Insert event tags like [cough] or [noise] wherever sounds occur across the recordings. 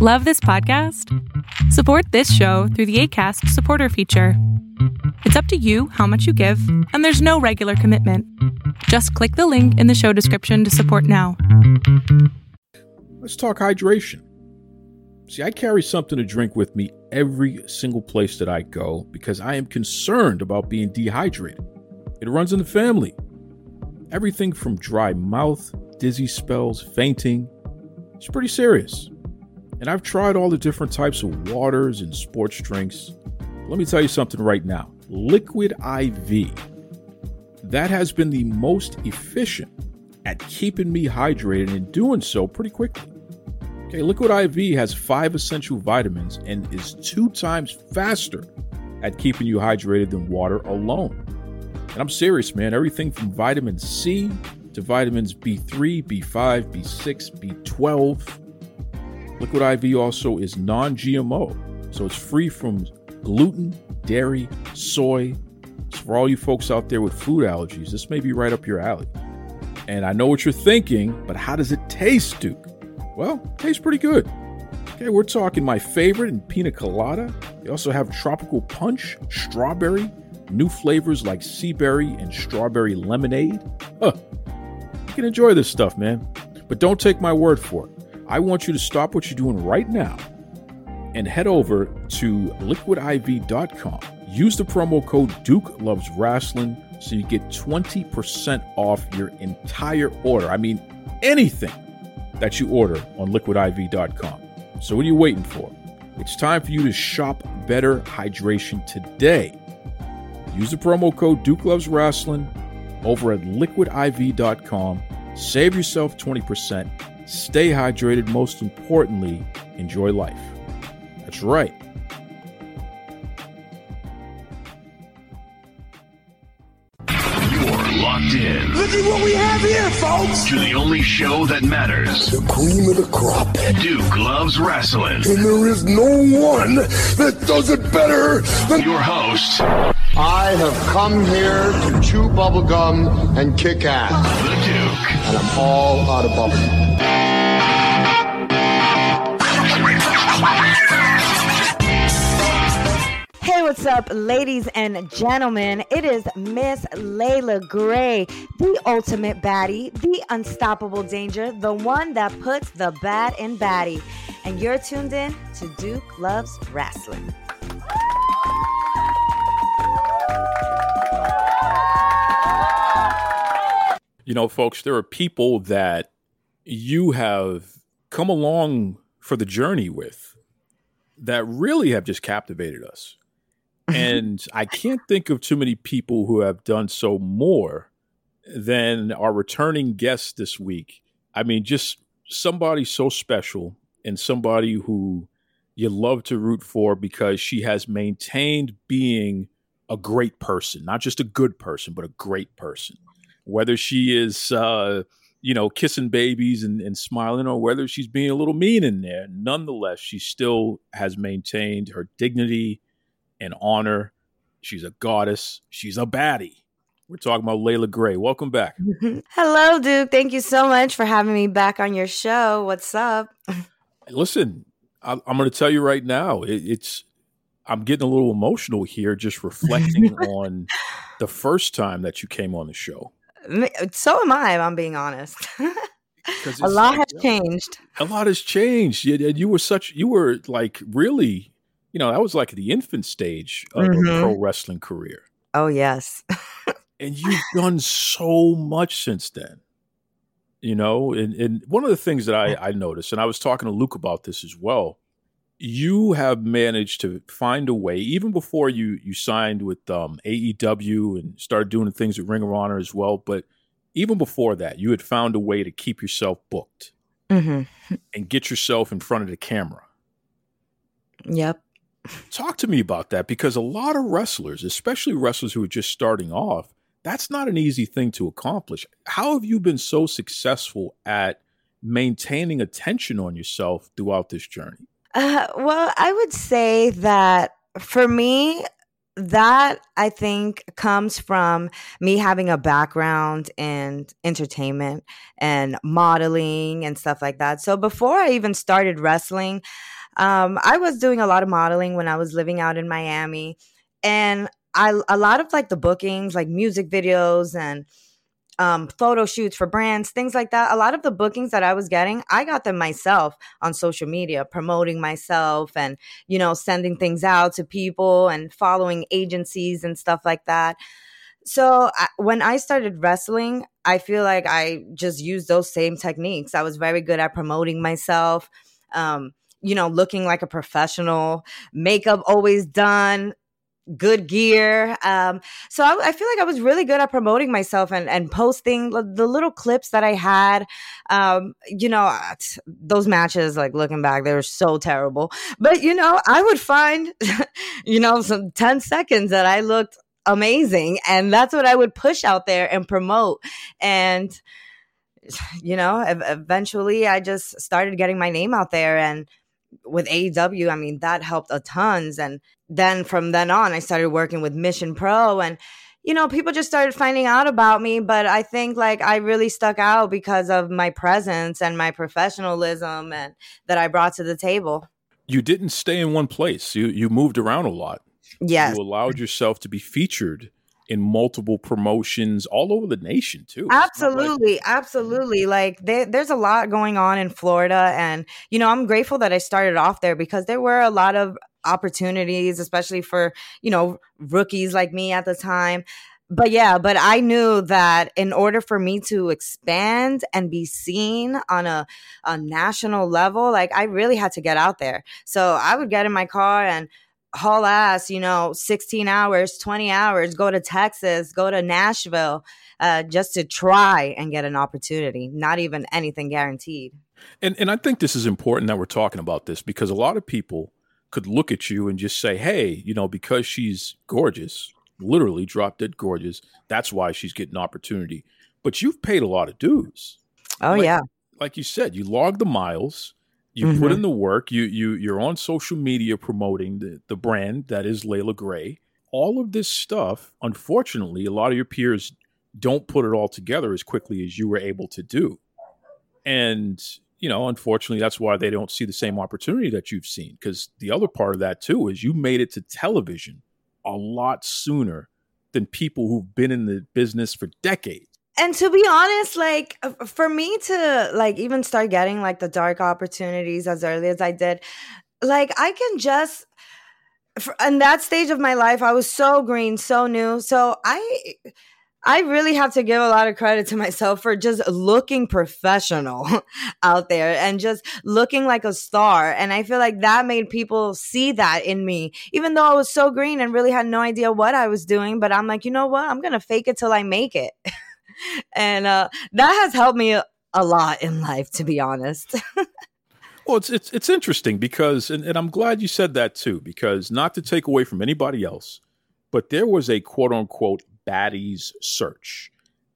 Love this podcast? Support this show through the ACAST supporter feature. It's up to you how much you give, and there's no regular commitment. Just click the link in the show description to support now. Let's talk hydration. See, I carry something to drink with me every single place that I go because I am concerned about being dehydrated. It runs in the family. Everything from dry mouth, dizzy spells, fainting. It's pretty serious. And I've tried all the different types of waters and sports drinks. Let me tell you something right now Liquid IV. That has been the most efficient at keeping me hydrated and doing so pretty quickly. Okay, Liquid IV has five essential vitamins and is two times faster at keeping you hydrated than water alone. And I'm serious, man. Everything from vitamin C to vitamins B3, B5, B6, B12 Liquid IV also is non GMO, so it's free from gluten, dairy, soy. So for all you folks out there with food allergies, this may be right up your alley. And I know what you're thinking, but how does it taste, Duke? Well, it tastes pretty good. Okay, we're talking my favorite in pina colada. They also have tropical punch, strawberry, new flavors like sea berry and strawberry lemonade. Huh. You can enjoy this stuff, man. But don't take my word for it. I want you to stop what you're doing right now and head over to liquidiv.com. Use the promo code Duke Loves Rasslin so you get 20% off your entire order. I mean, anything that you order on liquidiv.com. So, what are you waiting for? It's time for you to shop better hydration today. Use the promo code Duke Loves Rasslin over at liquidiv.com. Save yourself 20% Stay hydrated. Most importantly, enjoy life. That's right. You're locked in. Look at what we have here, folks. To the only show that matters. The cream of the crop. Duke Loves Rasslin. And there is no one that does it better than your host. I have come here to chew bubblegum and kick ass. The Duke. And I'm all out of bubblegum. What's up, ladies and gentlemen? It is Miss Leila Grey, the ultimate baddie, the unstoppable danger, the one that puts the bad in baddie. And you're tuned in to Duke Loves Rasslin. You know, folks, there are people that you have come along for the journey with that really have just captivated us. And I can't think of too many people who have done so more than our returning guest this week. I mean, just somebody so special and somebody who you love to root for because she has maintained being a great person, not just a good person, but a great person. Whether she is, uh, you know, kissing babies and, and smiling, or whether she's being a little mean in there, nonetheless, she still has maintained her dignity and honor. She's a goddess. She's a baddie. We're talking about Leila Grey. Welcome back. [laughs] Hello, Duke. Thank you so much for having me back on your show. What's up? Listen, I, am going to tell you right now. It, it's I'm getting a little emotional here, just [laughs] reflecting on the first time that you came on the show. So am I. If I'm being honest. [laughs] a lot has changed. A lot has changed. You, you were such. You were like really. You know, that was like the infant stage of mm-hmm. a pro wrestling career. Oh yes. [laughs] and you've done so much since then. You know, and, and one of the things that I, I noticed, and I was talking to Luke about this as well, you have managed to find a way, even before you you signed with um, AEW and started doing things with Ring of Honor as well. But even before that, you had found a way to keep yourself booked mm-hmm. and get yourself in front of the camera. Yep. Talk to me about that because a lot of wrestlers, especially wrestlers who are just starting off, that's not an easy thing to accomplish. How have you been so successful at maintaining attention on yourself throughout this journey? Uh, well, I would say that for me, that I think comes from me having a background in entertainment and modeling and stuff like that. So before I even started wrestling, um, I was doing a lot of modeling when I was living out in Miami, and I a lot of like the bookings, like music videos and um, photo shoots for brands, things like that. A lot of the bookings that I was getting, I got them myself on social media, promoting myself and, you know, sending things out to people and following agencies and stuff like that. So I, when I started wrestling, I feel like I just used those same techniques. I was very good at promoting myself. Um, you know, looking like a professional, makeup always done, good gear. Um, so I, I, feel like I was really good at promoting myself and, and posting the little clips that I had. Um, you know, those matches, like looking back, they were so terrible. But, you know, I would find, [laughs] you know, some 10 seconds that I looked amazing. And that's what I would push out there and promote. And, [sighs] you know, eventually I just started getting my name out there and with AEW, I mean, that helped a tons. And then from then on, I started working with Mission Pro and you know, people just started finding out about me, but I think like I really stuck out because of my presence and my professionalism and that I brought to the table. You didn't stay in one place. You you moved around a lot. Yes. You allowed yourself to be featured in multiple promotions all over the nation too. Mm-hmm. Absolutely, like- absolutely. Like they, there's a lot going on in Florida, and you know I'm grateful that I started off there because there were a lot of opportunities, especially for you know rookies like me at the time. But yeah, but I knew that in order for me to expand and be seen on a, a national level, like I really had to get out there. So I would get in my car and haul ass, you know, 16 hours, 20 hours, go to Texas, go to Nashville, uh, just to try and get an opportunity, not even anything guaranteed. And and I think this is important that we're talking about this because a lot of people could look at you and just say, "Hey, you know, because she's gorgeous, literally drop dead gorgeous, that's why she's getting opportunity." But you've paid a lot of dues. Oh like, yeah. Like you said, you log the miles, you mm-hmm. put in the work. You you you're on social media promoting the, the brand that is Leila Grey. All of this stuff, unfortunately, a lot of your peers don't put it all together as quickly as you were able to do. And you know, unfortunately, that's why they don't see the same opportunity that you've seen. Because the other part of that too is you made it to television a lot sooner than people who've been in the business for decades and to be honest like uh, for me to like even start getting like the dark opportunities as early as i did like i can just in that stage of my life i was so green so new so i I really have to give a lot of credit to myself for just looking professional [laughs] out there and just looking like a star. And I feel like that made people see that in me, even though I was so green and really had no idea what I was doing. But I'm like, you know what? I'm going to fake it till I make it. [laughs] [laughs] and uh, that has helped me a, lot in life, to be honest. [laughs] well, it's it's it's interesting because, and, and I'm glad you said that too, because not to take away from anybody else, but there was a quote unquote baddies search,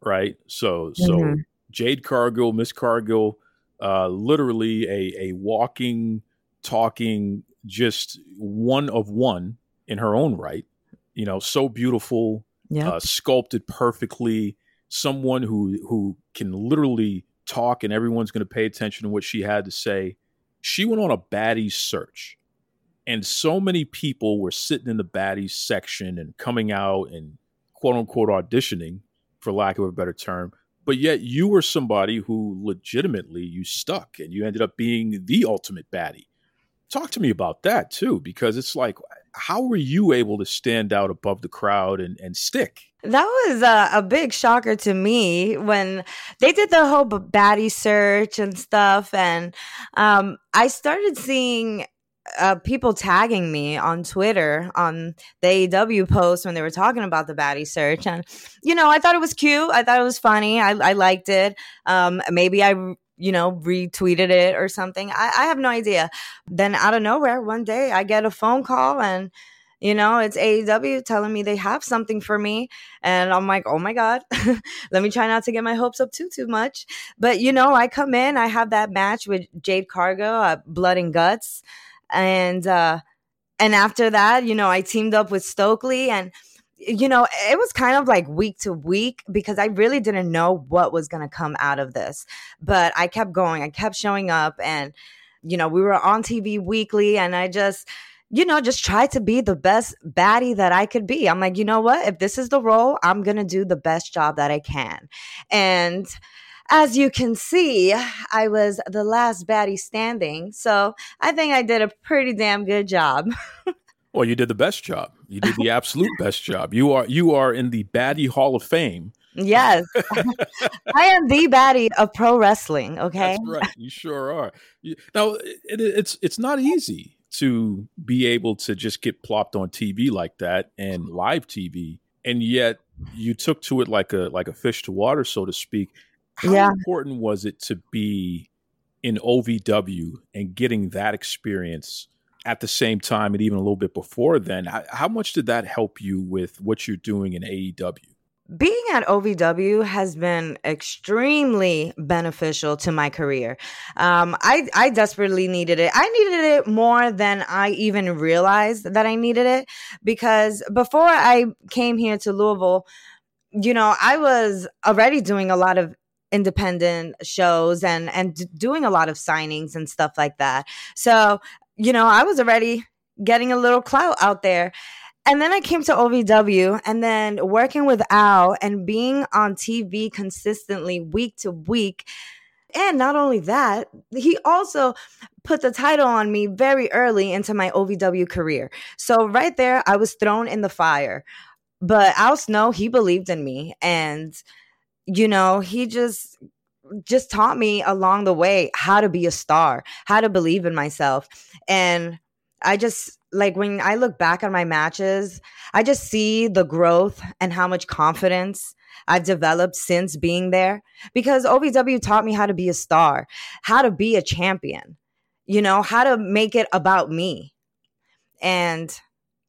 right? So so mm-hmm. Jade Cargill, Miss Cargill, uh, literally a a walking, talking, just one of one in her own right. You know, so beautiful, yep. uh, sculpted perfectly, someone who who can literally talk and everyone's going to pay attention to what she had to say. She went on a baddies search. And so many people were sitting in the baddies section and coming out and quote unquote auditioning, for lack of a better term. But yet you were somebody who legitimately you stuck and you ended up being the ultimate baddie. Talk to me about that too, because it's like, how were you able to stand out above the crowd and, and stick? That was a, a, big shocker to me when they did the whole baddie search and stuff. And um, I started seeing uh, people tagging me on Twitter on the AEW post when they were talking about the baddie search. And, you know, I thought it was cute. I thought it was funny. I, I liked it. Um, maybe I you know, retweeted it or something. I, I have no idea. Then out of nowhere, one day I get a phone call and you know, it's AEW telling me they have something for me. And I'm like, oh my God, [laughs] let me try not to get my hopes up too, too much. But, you know, I come in, I have that match with Jade Cargill uh, Blood and Guts. And, uh, and after that, you know, I teamed up with Stokely and you know, it was kind of like week to week because I really didn't know what was going to come out of this. But I kept going. I kept showing up and you know, we were on TV weekly and I just you know, just tried to be the best baddie that I could be. I'm like, you know what? If this is the role, I'm going to do the best job that I can. And as you can see, I was the last baddie standing. So I think I did a pretty damn good job. [laughs] well, you did the best job. You did the absolute best job. You are you are in the baddie hall of fame. Yes. [laughs] I am the baddie of pro wrestling, okay? That's right. You sure are. now, it, it's it's not easy to be able to just get plopped on TV like that and live TV, and yet you took to it like a like a fish to water, so to speak. How yeah. important was it to be in OVW and getting that experience at the same time and even a little bit before then? How, how much did that help you with what you're doing in AEW? being at OVW has been extremely beneficial to my career. Um, I, I desperately needed it. I needed it more than I even realized that I needed it because before I came here to Louisville, you know, I was already doing a lot of independent shows and and doing a lot of signings and stuff like that. So, you know, I was already getting a little clout out there. And then I came to OVW and then working with Al and being on TV consistently week to week. And not only that, he also put the title on me very early into my OVW career. So right there, I was thrown in the fire. But Al Snow, he believed in me. And, you know, he just just taught me along the way how to be a star, how to believe in myself. And I just like when I look back on my matches, I just see the growth and how much confidence I've developed since being there because OVW taught me how to be a star, how to be a champion, you know, how to make it about me. And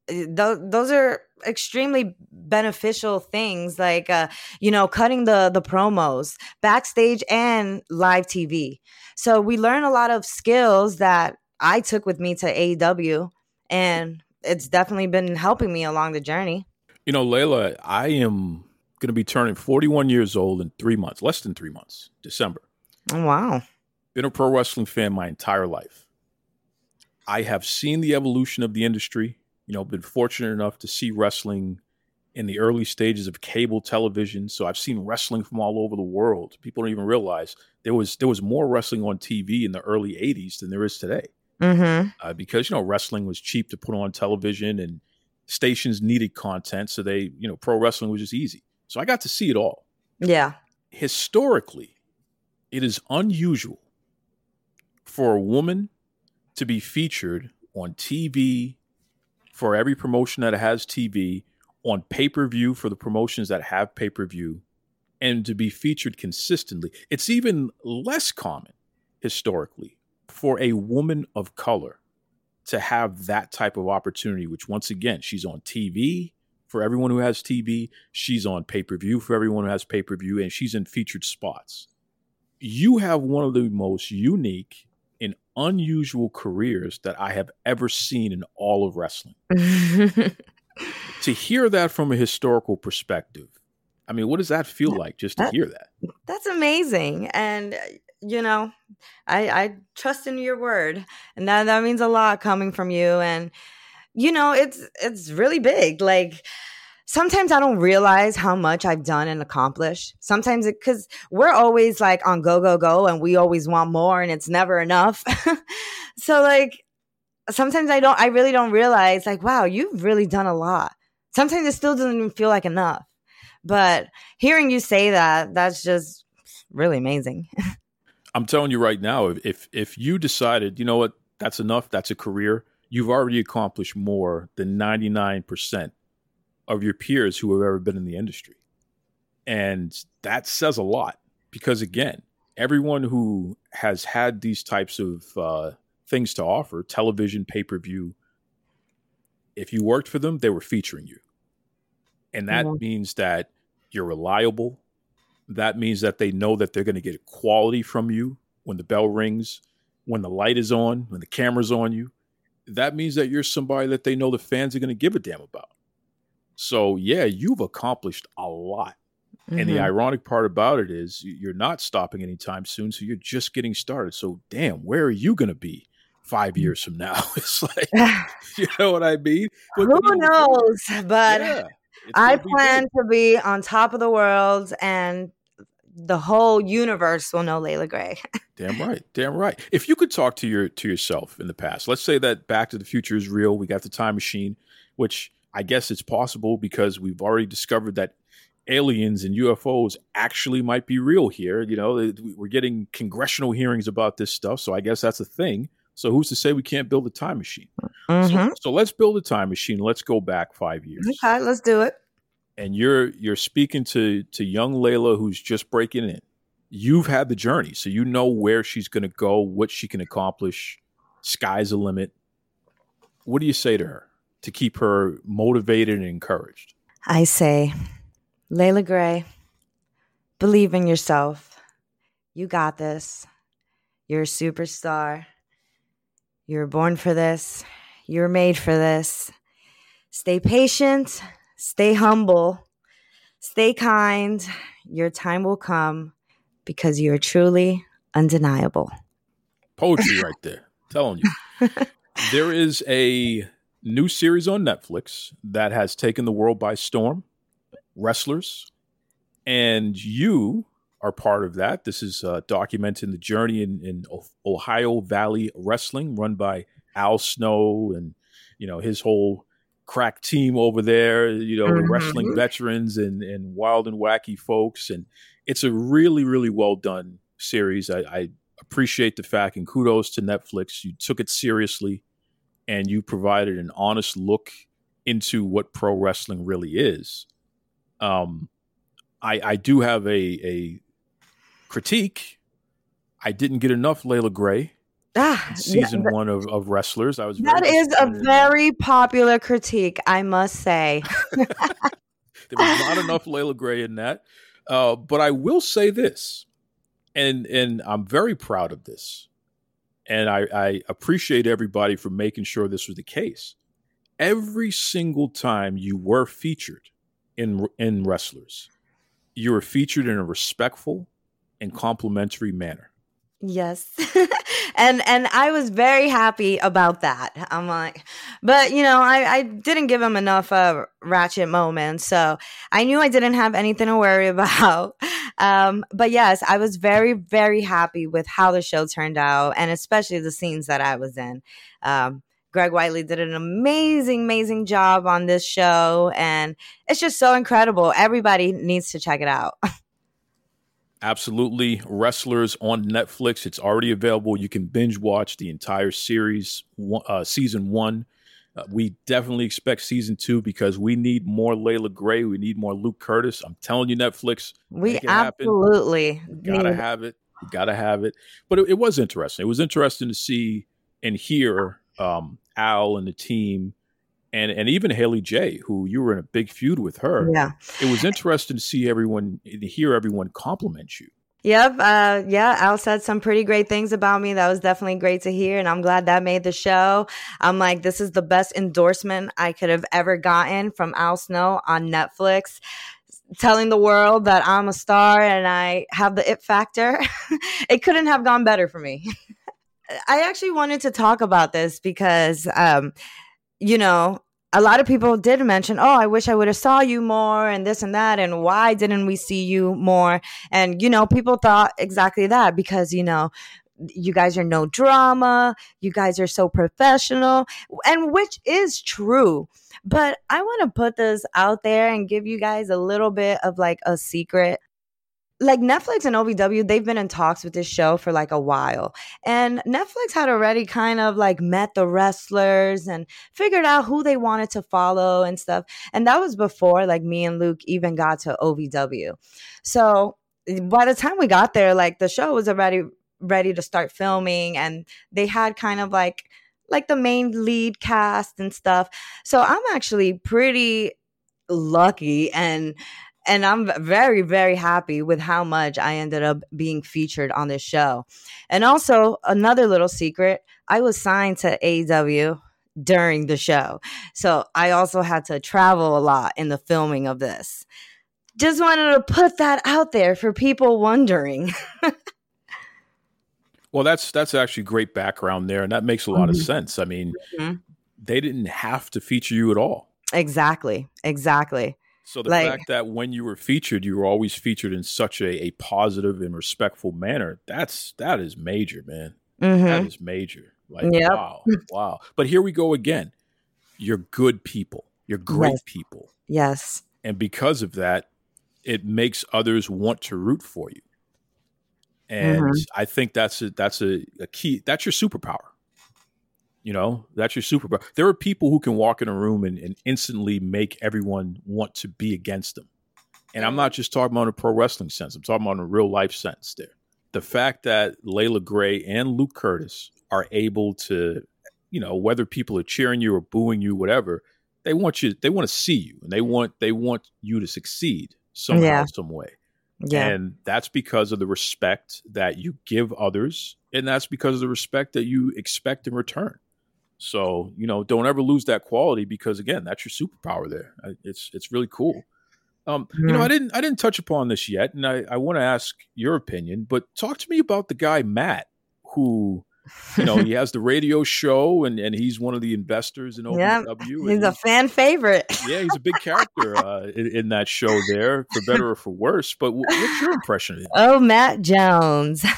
eh, th- those are extremely beneficial things like uh, you know cutting the the promos backstage and live tv so we learn a lot of skills that i took with me to aew and it's definitely been helping me along the journey. You know, Layla, I am going to be turning 41 years old in three months, less than three months, December. Oh, wow. Been a pro wrestling fan my entire life. I have seen the evolution of the industry, you know, been fortunate enough to see wrestling in the early stages of cable television. So I've seen wrestling from all over the world. People don't even realize there was there was more wrestling on TV in the early 80s than there is today mm-hmm. uh, because you know wrestling was cheap to put on television and stations needed content, so they you know pro wrestling was just easy. So I got to see it all. Yeah. Historically, it is unusual for a woman to be featured on TV for every promotion that has TV, on pay per view for the promotions that have pay per view, and to be featured consistently. It's even less common historically for a woman of color to have that type of opportunity, which once again, she's on TV for everyone who has TV, she's on pay per view for everyone who has pay per view, and she's in featured spots. You have one of the most unique unusual careers that I have ever seen in all of wrestling. [laughs] to hear that from a historical perspective, I mean, what does that feel like just to hear that? That's amazing. And uh, you know, I I trust in your word, and that that means a lot coming from you. And you know, it's it's really big. Like sometimes I don't realize how much I've done and accomplished. Sometimes it because we're always like on go go go, and we always want more, and it's never enough. [laughs] so like sometimes I don't, I really don't realize like, wow, you've really done a lot. Sometimes it still doesn't even feel like enough. But hearing you say that, that's just really amazing. [laughs] I'm telling you right now, if if you decided, you know what, that's enough, that's a career, you've already accomplished more than 99% of your peers who have ever been in the industry. And that says a lot because again, everyone who has had these types of uh, things to offer, television, pay-per-view, if you worked for them, they were featuring you. And that mm-hmm. means that you're reliable, that means that they know that they're going to get quality from you when the bell rings, when the light is on, when the camera's on you. that means that you're somebody that they know the fans are going to give a damn about. So, yeah, you've accomplished a lot. Mm-hmm. And the Mhm. ironic part about it is you're not stopping anytime soon. So you're just getting started. So, damn, where are you going to be five years from now? [laughs] It's like, [laughs] you know what I mean? But- Who no, knows? But yeah, I plan to be on top of the world and the whole universe will know Leila Grey. Damn right. Damn right. If you could talk to your to yourself in the past, let's say that Back to the Future is real. We got the time machine, which I guess it's possible because we've already discovered that aliens and UFOs actually might be real here. You know, we're getting congressional hearings about this stuff, so I guess that's a thing. So who's to say we can't build a time machine? Mhm. So, so let's build a time machine. Let's go back five years. Okay, let's do it. And you're you're speaking to to young Leila who's just breaking in. You've had the journey, so you know where she's going to go, what she can accomplish. Sky's the limit. What do you say to her to keep her motivated and encouraged? I say, Leila Grey, believe in yourself. You got this. You're a superstar. You're born for this. You're made for this. Stay patient. Stay humble. Stay kind. Your time will come because you're truly undeniable. Poetry [laughs] right there. Telling you. there is a new series on Netflix that has taken the world by storm. Wrestlers. And you are part of that. This is uh, documenting the journey in, in Ohio Valley Wrestling, run by Al Snow and you know his whole crack team over there. You know, Mhm. wrestling veterans and and wild and wacky folks, and it's a really really well done series. I, I appreciate the fact and kudos to Netflix. You took it seriously, and you provided an honest look into what pro wrestling really is. Um, I, I do have a, a critique. I didn't get enough Leila Grey Ah, in yeah, season one of, of Wrestlers. I was very that is a in that. very popular critique, I must say. [laughs] [laughs] There was not enough Leila Grey in that. Uh, but I will say this, and and I'm very proud of this, and I, I appreciate everybody for making sure this was the case. Every single time you were featured in in wrestlers, you were featured in a respectful and complimentary manner. Yes. [laughs] and and I was very happy about that. I'm like, but you know, I, I didn't give him enough uh, ratchet moments. So I knew I didn't have anything to worry [laughs] about. Um, but yes, I was very, very happy with how the show turned out and especially the scenes that I was in. Um, Greg Whiteley did an amazing, amazing job on this show. And it's just so incredible. Everybody needs to check it out. [laughs] Absolutely. Wrestlers on Netflix. It's already available. You can binge watch the entire series, uh, season one. Uh, we definitely expect season two because we need more Leila Grey. We need more Luke Curtis. I'm telling you, Netflix, We absolutely gotta need have it. You gotta have it. But it, it was interesting. It was interesting to see and hear um, Al and the team, and and even Haley J, who you were in a big feud with her. Yeah. It was interesting to see everyone, to hear everyone compliment you. Yep. Uh, yeah. Al said some pretty great things about me. That was definitely great to hear. And I'm glad that made the show. I'm like, this is the best endorsement I could have ever gotten from Al Snow on Netflix. Telling the world that I'm a star and I have the it factor. [laughs] it couldn't have gone better for me. [laughs] I actually wanted to talk about this because, um, you know, a lot of people did mention, "Oh, I wish I would have saw you more," and this and that, and why didn't we see you more? And you know, people thought exactly that because you know, you guys are no drama, you guys are so professional, and which is true. But I want to put this out there and give you guys a little bit of like a secret like Netflix and OVW, they've been in talks with this show for like a while. And Netflix had already kind of like met the wrestlers and figured out who they wanted to follow and stuff. And that was before like me and Luke even got to OVW. So by the time we got there, like the show was already ready to start filming and they had kind of like like the main lead cast and stuff. So I'm actually pretty lucky and and I'm very, very happy with how much I ended up being featured on this show. And also, another little secret I was signed to AEW during the show. So I also had to travel a lot in the filming of this. Just wanted to put that out there for people wondering. [laughs] well, that's that's actually great background there, and that makes a lot mm-hmm. of sense. I mean, mm-hmm. they didn't have to feature you at all. Exactly. Exactly. So the like, fact that when you were featured, you were always featured in such a, a positive and respectful manner, that's that is major, man. Mm-hmm. That is major. Like yep. wow, wow. But here we go again. You're good people. You're great yes. people. Yes. And because of that, it makes others want to root for you. And mm-hmm. I think that's a, that's a, a key. That's your superpower. You know, that's your superpower. There are people who can walk in a room and, and instantly make everyone want to be against them. And I'm not just talking about a pro wrestling sense. I'm talking about a real life sense there. The fact that Leila Grey and Luke Curtis are able to, you know, whether people are cheering you or booing you, whatever, they want you, they want to see you and they want, they want you to succeed somehow, yeah. some way. Yeah. And that's because of the respect that you give others. And that's because of the respect that you expect in return. So you know, don't ever lose that quality because again, that's your superpower. There, it's it's really cool. Um, You know, I didn't I didn't touch upon this yet, and I, I want to ask your opinion. But talk to me about the guy Matt, who you know he has the radio show, and and he's one of the investors in OVW. Yeah, he's a fan favorite. [laughs] yeah, he's a big character uh, in, in, that show there, for better or for worse. But what's your impression of him? Oh, Matt Jones. [laughs]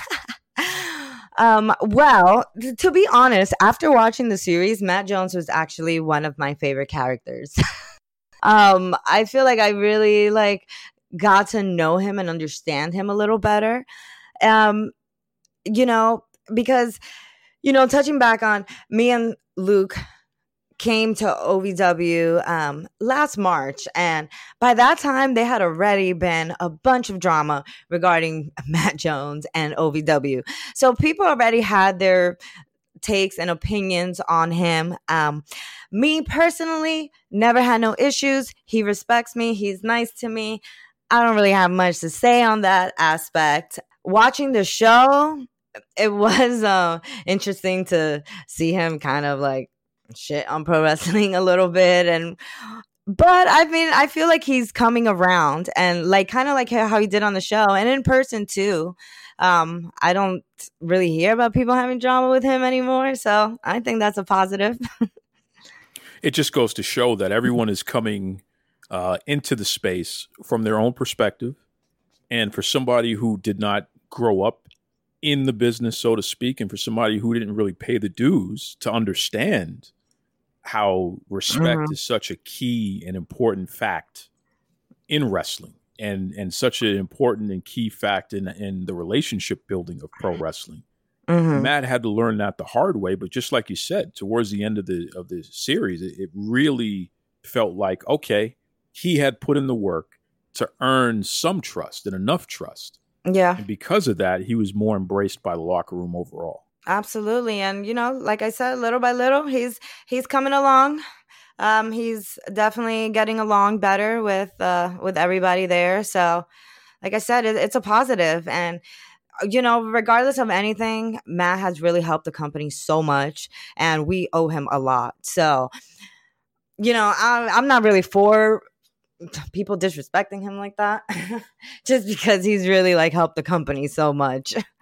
Um, well, to be honest, after watching the series, Matt Jones was actually one of my favorite characters. [laughs] um, I feel like I really like got to know him and understand him a little better. Um, you know, because you know, touching back on me and Luke came to OVW um, last March. And by that time, they had already been a bunch of drama regarding [laughs] Matt Jones and OVW. So people already had their takes and opinions on him. Um, me personally, never had no issues. He respects me, he's nice to me. I don't really have much to say on that aspect. Watching the show, it [laughs] was uh, interesting to see him kind of like shit on pro wrestling [laughs] a little bit and but I mean, I feel like he's coming around and like kind of like how he did on the show and in person too. Um, I don't really hear about people having drama with him anymore, so I think that's a positive. [laughs] it just goes to show that everyone is coming uh, into the space from their own perspective, and for somebody who did not grow up in the business, so to speak, and for somebody who didn't really pay the dues to understand how respect mm-hmm. is such a key and important fact in wrestling and and such an important and key fact in in the relationship building of pro wrestling. Mm-hmm. Matt had to learn that the hard way, but just like you said, towards the end of the of the series, it, it really felt like okay, he had put in the work to earn some trust and enough trust. Yeah. And because of that, he was more embraced by the locker room overall. Absolutely. And you know, like I said, little by little, he's he's coming along. Um, he's definitely getting along better with uh with everybody there. So like I said, it, it's a positive and uh, you know, regardless of anything, Matt has really helped the company so much and we owe him a lot. So, you know, I'm, I'm not really for people disrespecting him like that [laughs] just because he's really like helped the company so much. [laughs]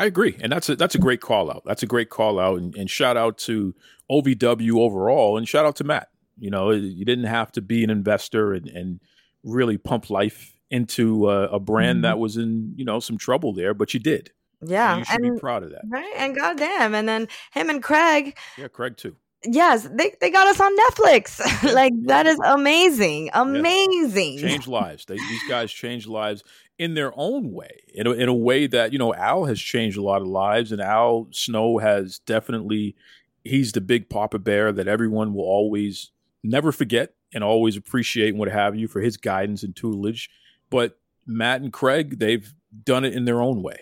I agree, and that's a that's a great call out. That's a great call out, and, and shout out to OVW overall, and shout out to Matt. You know, you didn't have to be an investor and, and really pump life into a, a brand mm-hmm. that was in you know some trouble there, but you did. Yeah, and you should and, be proud of that. Right, and goddamn, and then him and Craig. Yeah, Craig too. Yes, they, they got us on Netflix. [laughs] like that is amazing, amazing. Yeah. Change lives. They, these guys change lives in their own way, in a, in a way that you know Al has changed a lot of lives, and Al Snow has definitely. He's the big Papa Bear that everyone will always never forget and always appreciate and what have you for his guidance and tutelage. But Matt and Craig, they've done it in their own way,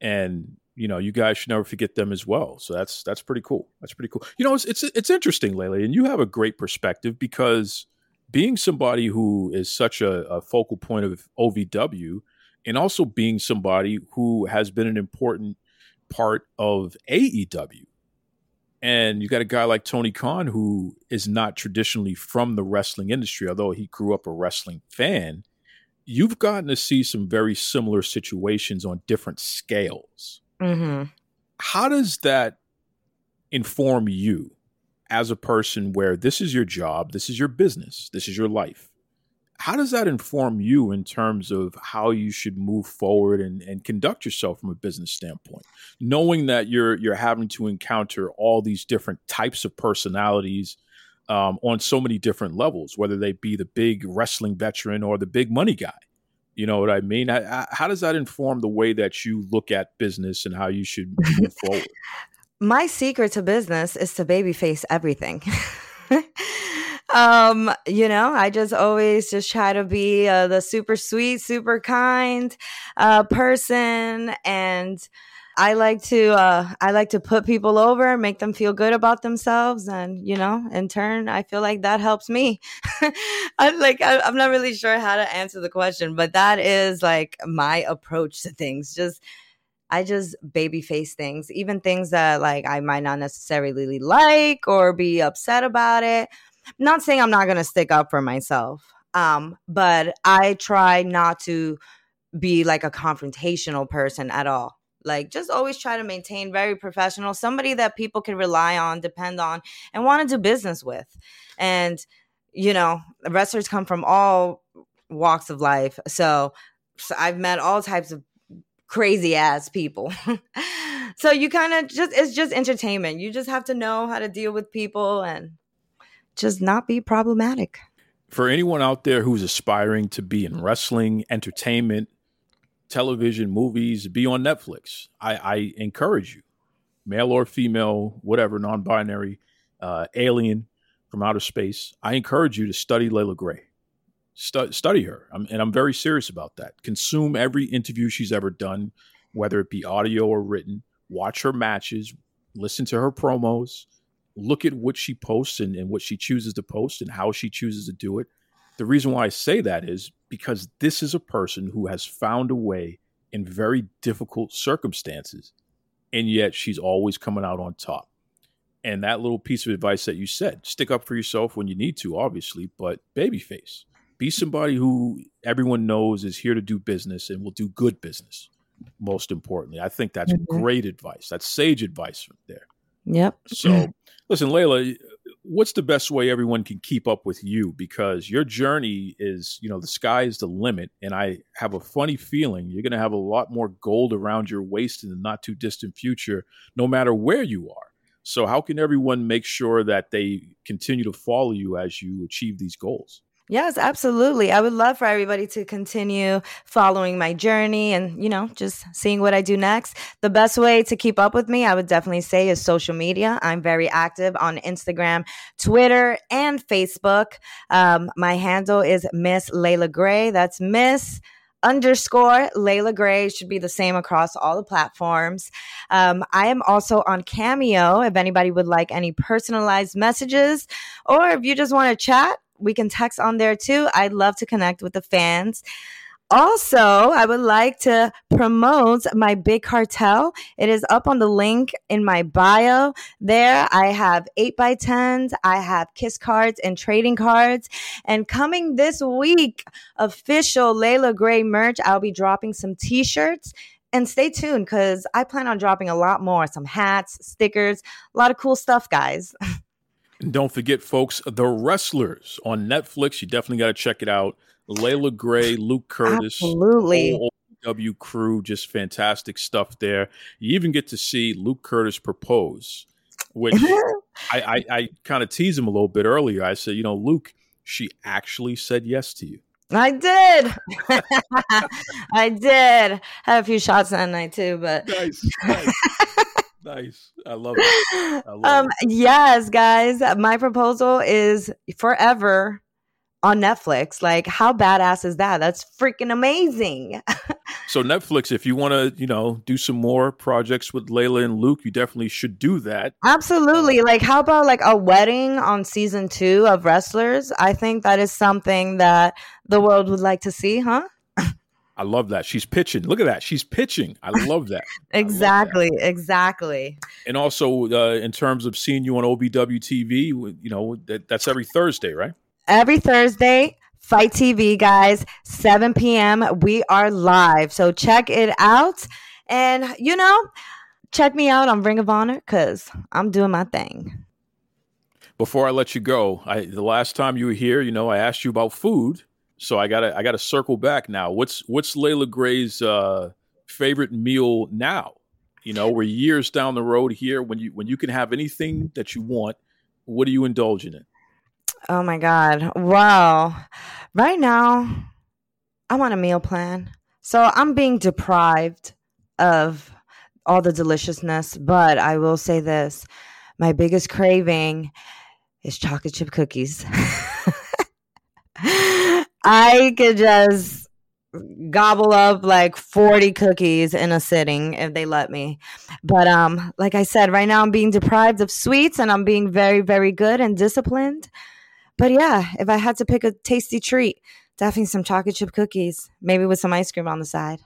and you know, you guys should never forget them as well. So that's that's pretty cool. That's pretty cool. You know, it's it's it's interesting, Lele, and you have a great perspective because being somebody who is such a, a focal point of OVW, and also being somebody who has been an important part of AEW, And you got a guy like Tony Khan who is not traditionally from the wrestling industry, although he grew up a wrestling fan. You've gotten to see some very similar situations on different scales. hmm How does that inform you as a person where this is your job, this is your business, this is your life? How does that inform you in terms of how you should move forward and, and conduct yourself from a business standpoint? Knowing that you're you're having to encounter all these different types of personalities um, on so many different levels, whether they be the big wrestling veteran or the big money guy. You know what I mean? I, I, how does that inform the way that you look at business and how you should move [laughs] forward? My secret to business is to babyface everything. [laughs] um, you know, I just always just try to be uh, the super sweet, super kind uh, person, and I like to uh, I like to put people over, make them feel good about themselves, and you know, in turn, I feel like that helps me. [laughs] I'm like I'm not really sure how to answer the question, but that is like my approach to things. Just I just baby face things, even things that like I might not necessarily like or be upset about it. I'm not saying I'm not gonna stick up for myself, um, but I try not to be like a confrontational person at all. Like just always try to maintain very professional, somebody that people can rely on, depend on, and want to do business with. And you know, wrestlers come from all walks of life, so, so I've met all types of crazy ass people. [laughs] so you kind of just it's just entertainment. You just have to know how to deal with people and just not be problematic. For anyone out there who's aspiring to be in wrestling, entertainment, television, movies, be on Netflix, I, I encourage you, male or female, whatever, non binary, uh, alien from outer space, I encourage you to study Leila Grey. Stu- study her. I'm, and I'm very serious about that. Consume every interview she's ever done, whether it be audio or written. Watch her matches, listen to her promos, look at what she posts and, and what she chooses to post and how she chooses to do it. The reason why I say that is because this is a person who has found a way in very difficult circumstances, and yet she's always coming out on top. And that little piece of advice that you said, stick up for yourself when you need to, obviously, but babyface. Be somebody who everyone knows is here to do business and will do good business. Most importantly, I think that's Mhm. great advice. That's sage advice from there. Yep. So, [clears throat] listen, Leila, what's the best way everyone can keep up with you? Because your journey is, you know, the sky is the limit. And I have a funny feeling you're going to have a lot more gold around your waist in the not too distant future, no matter where you are. So, how can everyone make sure that they continue to follow you as you achieve these goals? Yes, absolutely. I would love for everybody to continue following my journey and, you know, just seeing what I do next. The best way to keep up with me, I would definitely say, is social media. I'm very active on Instagram, Twitter, and Facebook. Um, my handle is Miss Leila Grey. That's Miss underscore Leila Grey should be the same across all the platforms. Um, I am also on Cameo if anybody would like any personalized messages or if you just want to chat, we can text on there too. I'd love to connect with the fans. Also, I would like to promote my big cartel. It is up on the link in my bio. There, I have 8 by 10s I have kiss cards and trading cards. And coming this week, official Leila Grey merch, I'll be dropping some t shirts. And stay tuned because I plan on dropping a lot more some hats, stickers, a lot of cool stuff, guys. [laughs] And don't forget, folks, The Wrestlers on Netflix. You definitely got to check it out. Leila Grey, Luke Curtis, Absolutely. W crew, just fantastic stuff there. You even get to see Luke Curtis propose, which [laughs] I, I, I kind of teased him a little bit earlier. I said, you know, Luke, she actually said yes to you. I did. [laughs] I did. Had a few shots that night too, but Nice, nice, [laughs] nice. I love it. [laughs] I love um it. yes, guys, my proposal is forever on Netflix. Like how badass is that? That's freaking amazing. So Netflix, if you want to, you know, do some more projects with Leila and Luke, you definitely should do that. Absolutely. Like how about like a wedding on season 2 of Wrestlers? I think that is something that the world would like to see, huh? I love that. She's pitching. Look at that. She's pitching. I love that. exactly. That. Exactly. And also, uh, in terms of seeing you on OVW TV, you know, that, that's every Thursday, right? Every Thursday, FITE TV, guys, 7 p.m. We are live. So check it out. And, you know, check me out on Ring of Honor because I'm doing my thing. Before I let you go, I, the last time you were here, you know, I asked you about food so I gotta I gotta circle back now. What's what's Leila Grey's uh, favorite meal now? You know, we're years down the road here. When you when you can have anything that you want, what are you indulging in? Oh my God! Well, right now I'm on a meal plan, so I'm being deprived of all the deliciousness. But I will say this: my biggest craving is chocolate chip cookies. [laughs] I could just gobble up like 40 cookies in a sitting if they let me. But um like I said, right now I'm being deprived of sweets and I'm being very very good and disciplined. But yeah, if I had to pick a tasty treat, definitely some chocolate chip cookies, maybe with some ice cream on the side.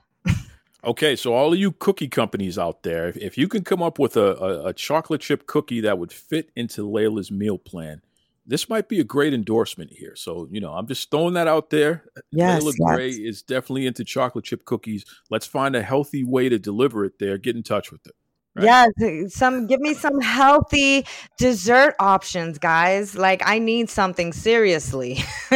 okay, so all of you cookie companies out there, if, you can come up with a, a, a chocolate chip cookie that would fit into Leila's meal plan, this might be a great endorsement here. So, you know, I'm just throwing that out there. Yes, Leila yes. Grey is definitely into chocolate chip cookies. Let's find a healthy way to deliver it there. Get in touch with it. Right? Yeah, uh, some give me some healthy dessert options, guys. Like I need something seriously. [laughs]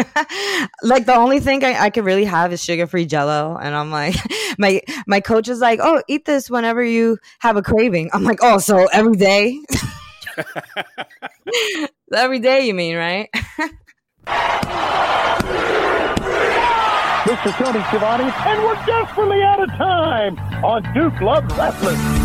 like the only thing I, I could really have is sugar-free jello. And I'm like, [laughs] my my coach is like, Oh, eat this whenever you have a craving. I'm like, Oh, so every day. [laughs] Every day, you mean, right? [laughs] This is Tony Schiavone, and we're desperately out of time on Duke Loves Rasslin.